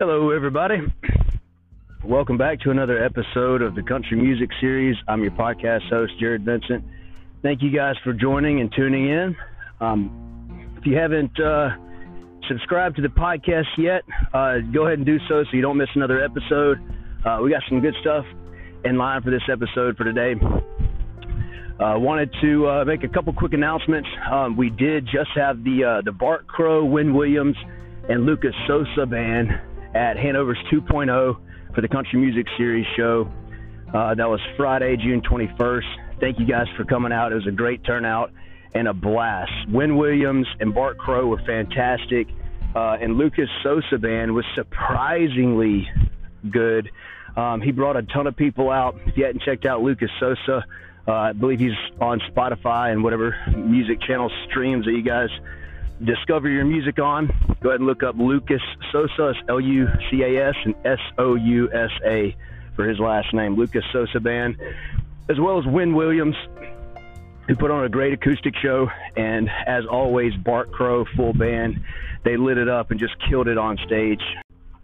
Hello, everybody. Welcome back to another episode of the Country Music Series. I'm your podcast host, Jared Vincent. Thank you guys for joining and tuning in. Um, if you haven't uh, subscribed to the podcast yet, uh, go ahead and do so so you don't miss another episode. Uh, we got some good stuff in line for this episode for today. Uh, wanted to uh, make a couple quick announcements. Um, we did just have the uh, the Bart Crow, Wynn Williams, and Lucas Sousa band at Hanover's 2.0 for the Country Music Series show. Uh, that was Friday, June 21st. Thank you guys for coming out. It was a great turnout and a blast. Wynn Williams and Bart Crow were fantastic, uh, and Lucas Sousa band was surprisingly good. Um, he brought a ton of people out. If you hadn't checked out Lucas Sousa, uh, I believe he's on Spotify and whatever music channel streams that you guys discover your music on. Go ahead and look up Lucas Sousa, L U C A S and S O U S A for his last name, Lucas Sousa Band, as well as Wynn Williams, who put on a great acoustic show. And as always, Bart Crow full band. They lit it up and just killed it on stage.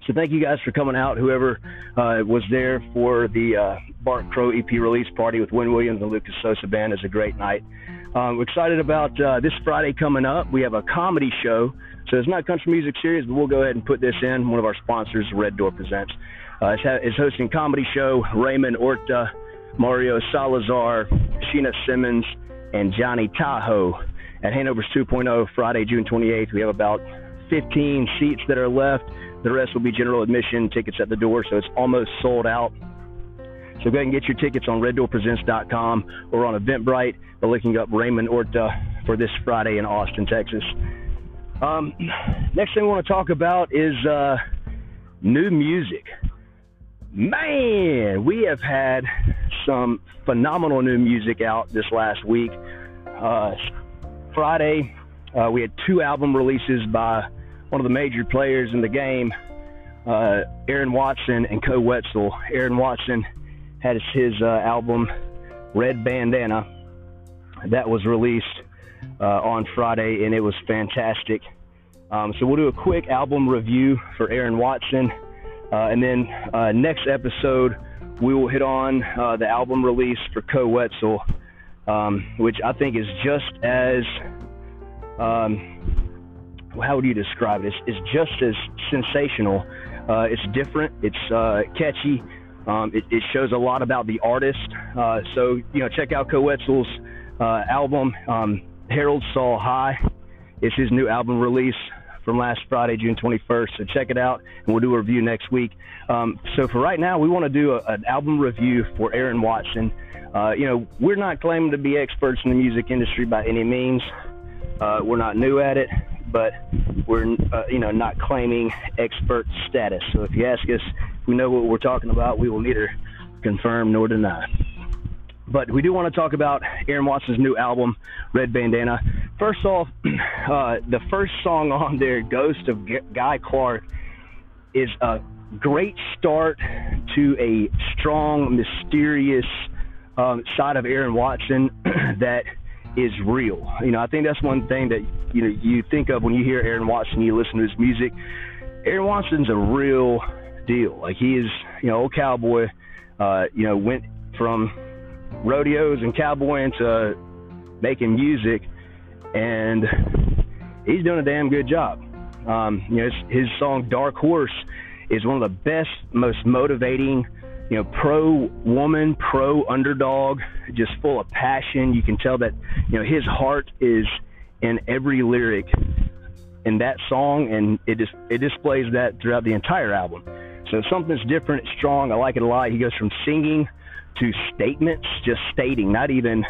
So thank you guys for coming out. Whoever uh, was there for the uh, Bart Crow EP release party with Wynn Williams and Lucas Sousa Band is a great night. Um, excited about uh, this Friday coming up. We have a comedy show. So it's not country music series, but we'll go ahead and put this in. One of our sponsors, Red Door Presents, uh, is, ha- is hosting comedy show. Raymond Orta, Mario Salazar, Sheena Simmons, and Johnny Tahoe at Hanover's 2.0 Friday, June 28th. We have about 15 seats that are left. The rest will be general admission, tickets at the door, so it's almost sold out. So go ahead and get your tickets on reddoorpresents.com or on Eventbrite by looking up Raymond Orta for this Friday in Austin, Texas. Um, next thing we want to talk about is uh, new music. Man, we have had some phenomenal new music out this last week. Uh, Friday, uh, we had two album releases by one of the major players in the game, uh, Aaron Watson and Koe Wetzel. Aaron Watson had his uh, album Red Bandana that was released uh, on Friday, and it was fantastic. Um, so we'll do a quick album review for Aaron Watson, uh, and then uh, next episode we will hit on uh, the album release for Koe Wetzel, um, which I think is just as um, how would you describe it? It's, it's just as sensational. Uh, it's different. It's catchy. Um, it, it, shows a lot about the artist. Uh, so you know, check out Koe Wetzel's uh, album. Um, Harold Saul High It's his new album release from last Friday, June 21st. So check it out, and we'll do a review next week. Um, so for right now, we want to do a, an album review for Aaron Watson. Uh, you know, we're not claiming to be experts in the music industry by any means. Uh, we're not new at it but we're uh, you know not claiming expert status. So if you ask us we know what we're talking about, we will neither confirm nor deny. But we do want to talk about Aaron Watson's new album, Red Bandana. First off, uh, the first song on there, Ghost of G- Guy Clark, is a great start to a strong, mysterious um, side of Aaron Watson that – is real. You know, I think that's one thing that you know you think of when you hear Aaron Watson, you listen to his music. Aaron Watson's a real deal. Like he is, you know, old cowboy. Uh, you know, went from rodeos and cowboy into making music, and he's doing a damn good job. Um, you know, his, his song "Dark Horse" is one of the best, most motivating you know, pro woman, pro underdog, just full of passion. You can tell that, you know, his heart is in every lyric in that song, and it just it displays that throughout the entire album. So something's different, it's strong. I like it a lot. He goes from singing to statements, just stating, not even,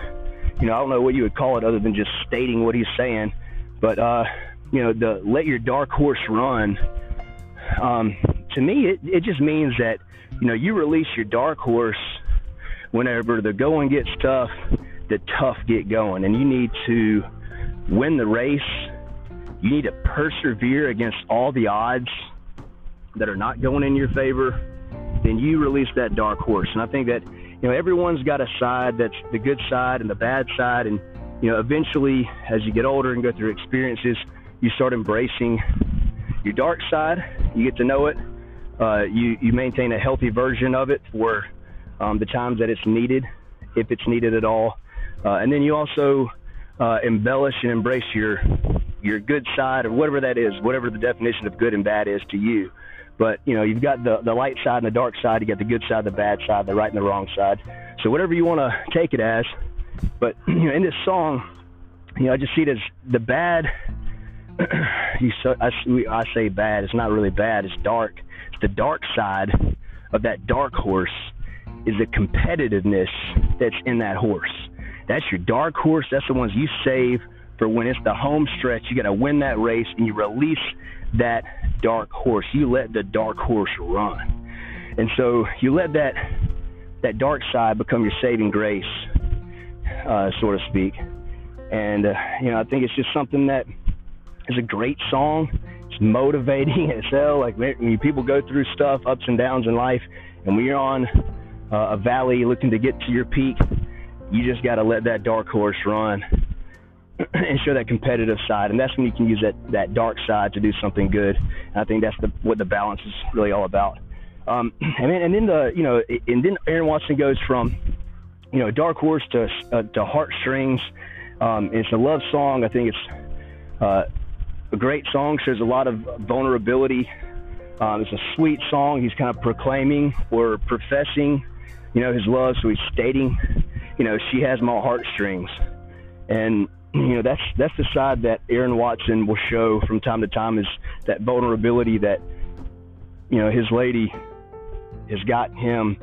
you know, I don't know what you would call it other than just stating what he's saying. But uh, you know, the let your dark horse run. Um, to me, it, it just means that you know, you release your dark horse whenever the going gets tough, the tough get going, and you need to win the race. You need to persevere against all the odds that are not going in your favor. Then you release that dark horse, and I think that you know everyone's got a side that's the good side and the bad side, and you know eventually as you get older and go through experiences, you start embracing your dark side. You get to know it, uh, you you maintain a healthy version of it for um, the times that it's needed, if it's needed at all, uh, and then you also uh, embellish and embrace your your good side or whatever that is, whatever the definition of good and bad is to you. But you know, you've got the the light side and the dark side. You got the good side, the bad side, the right and the wrong side. So whatever you want to take it as. But you know, in this song, you know, I just see it as the bad. you so I, I say bad. It's not really bad. It's dark. It's the dark side of that dark horse is the competitiveness that's in that horse. That's your dark horse. That's the ones you save for when it's the home stretch. You got to win that race and you release that dark horse. You let the dark horse run. And so you let that that dark side become your saving grace, uh, so to speak. And uh, you know, I think it's just something that is a great song. It's motivating as hell. Like when people go through stuff, ups and downs in life, and when you're on uh, a valley looking to get to your peak, you just got to let that dark horse run and show that competitive side. And that's when you can use that, that dark side to do something good. And I think that's the, what the balance is really all about. Um, and then, and then the, you know, and then Aaron Watson goes from, you know, dark horse to, uh, to heartstrings. Um, it's a love song. I think it's uh, a great song. Shows a lot of vulnerability. Um, it's a sweet song. He's kind of proclaiming or professing, you know, his love. So he's stating, you know, she has my heartstrings. And you know that's that's the side that Aaron Watson will show from time to time is that vulnerability that you know his lady has got him.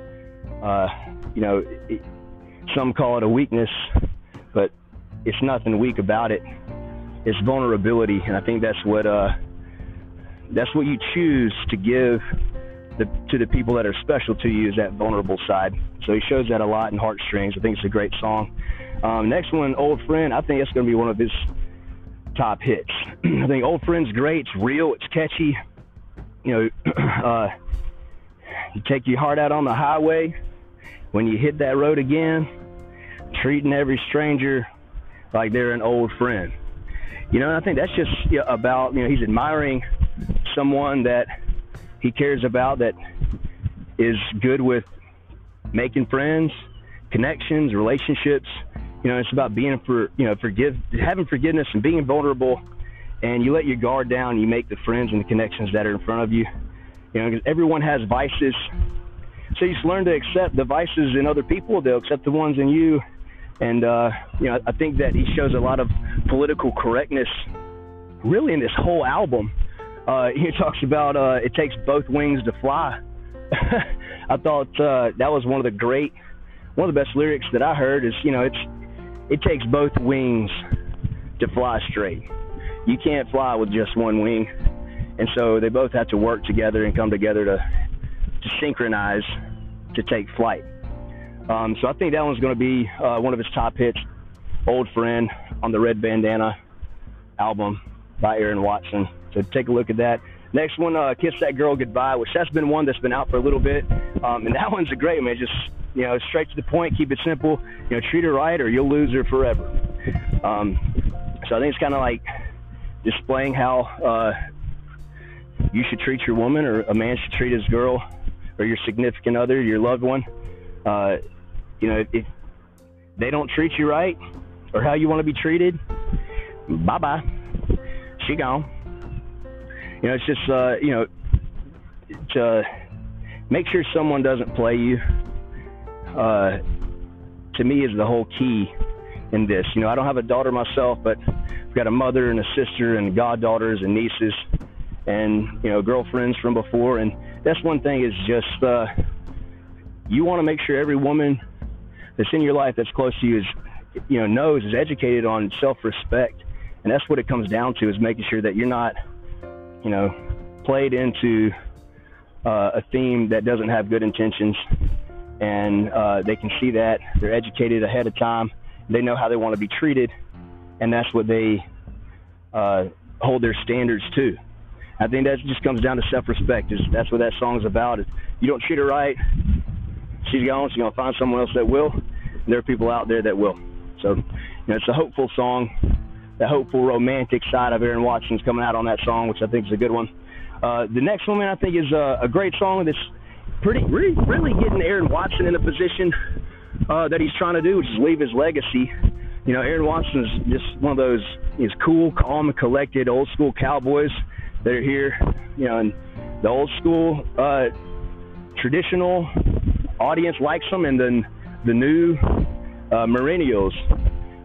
Uh, you know, it, some call it a weakness, but it's nothing weak about it. It's vulnerability, and I think that's what uh, that's what you choose to give the, to the people that are special to you is that vulnerable side. So he shows that a lot in Heartstrings. I think it's a great song. Um, next one, Old Friend. I think it's going to be one of his top hits. I think Old Friend's great. It's real. It's catchy. You know, uh, you take your heart out on the highway. When you hit that road again, treating every stranger like they're an old friend. You know, I think that's just about, you know, he's admiring someone that he cares about that is good with making friends, connections, relationships, you know, it's about being for you know forgive having forgiveness and being vulnerable, and you let your guard down. And You make the friends and the connections that are in front of you. You know, because everyone has vices, so you just learn to accept the vices in other people. They'll accept the ones in you, and uh, you know, I think that he shows a lot of political correctness, really, in this whole album. Uh, he talks about uh, it takes both wings to fly. I thought uh, that was one of the great, one of the best lyrics that I heard. Is you know, it's it takes both wings to fly straight. You can't fly with just one wing. And so they both have to work together and come together to, to synchronize to take flight. Um, so I think that one's going to be uh, one of his top hits, Old Friend, on the Red Bandana album by Aaron Watson. So take a look at that. Next one, uh, Kiss That Girl Goodbye, which that's been one that's been out for a little bit. Um, and that one's a great one. Just you know, straight to the point, keep it simple. You know, treat her right, or you'll lose her forever. Um, so I think it's kind of like displaying how uh, you should treat your woman, or a man should treat his girl, or your significant other, your loved one. Uh, you know, if they don't treat you right, or how you want to be treated, bye bye. She gone. You know, it's just uh, you know to make sure someone doesn't play you uh, to me is the whole key in this. You know, I don't have a daughter myself, but I've got a mother and a sister and goddaughters and nieces and, you know, girlfriends from before. And that's one thing is just uh, you want to make sure every woman that's in your life that's close to you is, you know, knows, is educated on self respect. And that's what it comes down to is making sure that you're not, you know, played into uh, a theme that doesn't have good intentions and uh, they can see that they're educated ahead of time. They know how they want to be treated, and that's what they uh, hold their standards to. I think that just comes down to self-respect. That's what that song's about. If you don't treat her right, she's gone. She's gonna find someone else that will. And there are people out there that will. So, you know, it's a hopeful song. The hopeful romantic side of Aaron Watson's coming out on that song, which I think is a good one. Uh, the next one, man, I think is a, a great song that's pretty really, really getting Aaron Watson in a position uh, that he's trying to do, which is leave his legacy. You know, Aaron Watson's just one of those he's cool, calm, and collected old school cowboys that are here. You know, and the old school uh, traditional audience likes him, and then the new uh, millennials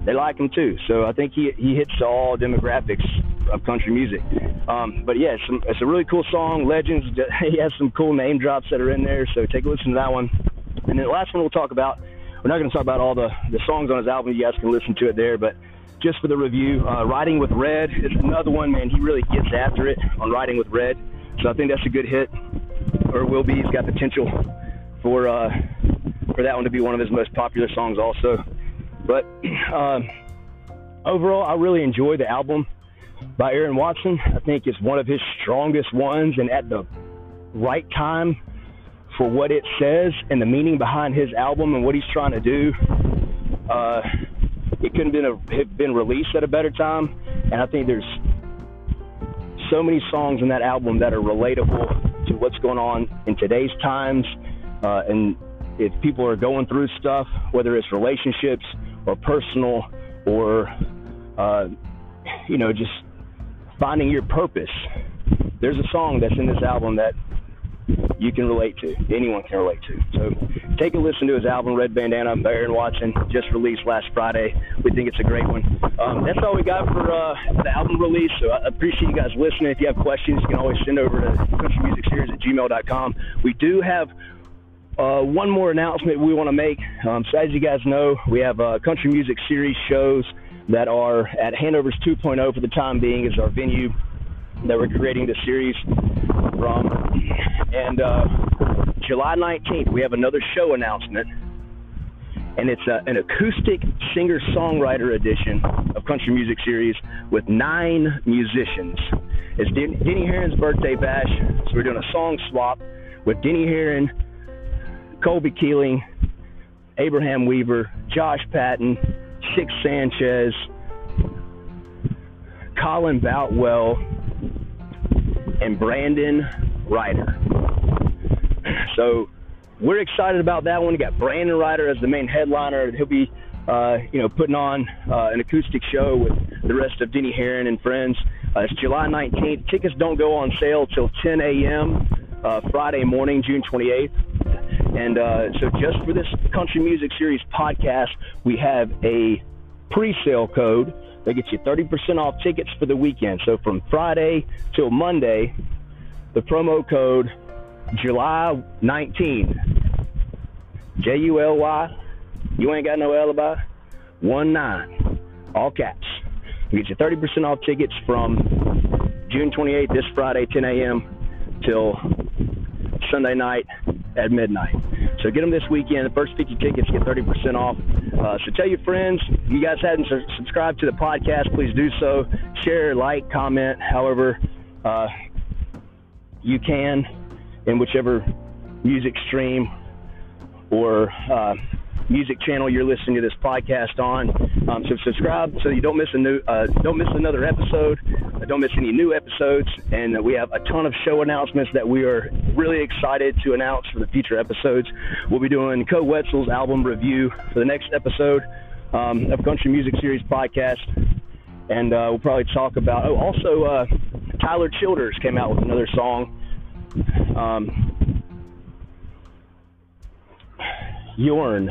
they like him too. So I think he he hits all demographics of country music. Um, but yeah, it's, some, it's a really cool song. Legends. He has some cool name drops that are in there. So take a listen to that one. And then the last one we'll talk about. We're not going to talk about all the the songs on his album. You guys can listen to it there, but. Just for the review, uh, Riding with Red is another one, man. He really gets after it on Riding with Red. So I think that's a good hit, or will be. He's got potential for uh, for that one to be one of his most popular songs, also. But um, overall, I really enjoy the album by Aaron Watson. I think it's one of his strongest ones, and at the right time for what it says and the meaning behind his album and what he's trying to do. Uh, it couldn't been a, have been released at a better time, and I think there's so many songs in that album that are relatable to what's going on in today's times, uh, and if people are going through stuff, whether it's relationships or personal or uh, you know just finding your purpose. There's a song that's in this album that you can relate to. Anyone can relate to. So take a listen to his album, Red Bandana by Aaron Watson, just released last Friday. We think it's a great one. Um, that's all we got for uh, the album release. So I appreciate you guys listening. If you have questions, you can always send over to countrymusicseries at gmail.com. We do have uh, one more announcement we want to make. Um, so, as you guys know, we have uh, country music series shows that are at Hanover's 2.0 for the time being, is our venue that we're creating the series from. And uh, July 19th, we have another show announcement, and it's a, uh, an acoustic singer songwriter edition of Country Music Series with nine musicians. It's Denny Herron's birthday bash, so we're doing a song swap with Denny Herron Colby Keeling, Abraham Weaver, Josh Patton, Six Sanchez, Colin Boutwell, and Brandon Rhyder. So we're excited about that one. We got Brandon Rhyder as the main headliner. He'll be, uh, you know, putting on uh, an acoustic show with the rest of Denny Herron and friends. Uh, it's July 19th. Tickets don't go on sale till 10 a.m. Uh, Friday morning, June 28th. And uh, so, just for this Country Music Series podcast, we have a pre sale code that gets you 30% off tickets for the weekend. So, from Friday till Monday, the promo code July 19, J U L Y, you ain't got no alibi, 1 9, all caps. We get you 30% off tickets from June 28th, this Friday, 10 a.m. till Sunday night at midnight. So get them this weekend. The first 50 tickets get 30% off. Uh, so tell your friends. If you guys hadn't su- subscribed to the podcast, please do so. Share, like, comment, however uh, you can in whichever music stream or uh, music channel you're listening to this podcast on. Um, so subscribe so you don't miss a new, uh, don't miss another episode, uh, don't miss any new episodes, and uh, we have a ton of show announcements that we are really excited to announce for the future episodes. We'll be doing Koe Wetzel's album review for the next episode um, of Country Music Series podcast, and uh, we'll probably talk about. Oh, also, uh, Tyler Childers came out with another song. Um, Yorn,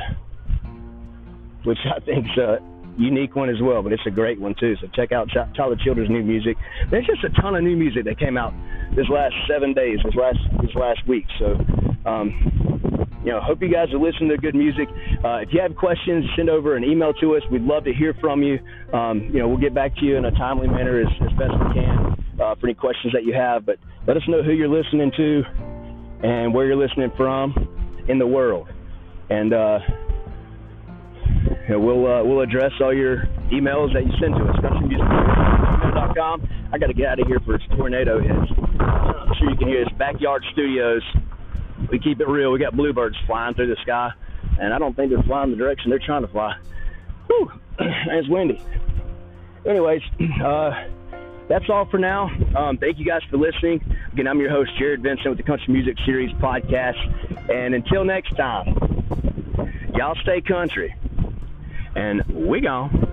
which I think is a unique one as well, but it's a great one too. So check out Tyler Childers' new music. There's just a ton of new music that came out this last seven days, this last this last week. So, um, you know, hope you guys are listening to good music. Uh, if you have questions, send over an email to us. We'd love to hear from you. Um, you know, we'll get back to you in a timely manner as, as best we can uh, for any questions that you have. But let us know who you're listening to and where you're listening from in the world and uh, we'll uh, we'll address all your emails that you send to us. CountryMusicSeries.com. I got to get out of here for its tornado hits. I'm sure you can hear this backyard studios. We keep it real. We got bluebirds flying through the sky, and I don't think they're flying the direction they're trying to fly. Whew, it's windy. Anyways, uh, that's all for now. Um, thank you guys for listening. Again, I'm your host, Jared Vincent, with the Country Music Series podcast. And until next time, y'all stay country. And we gone.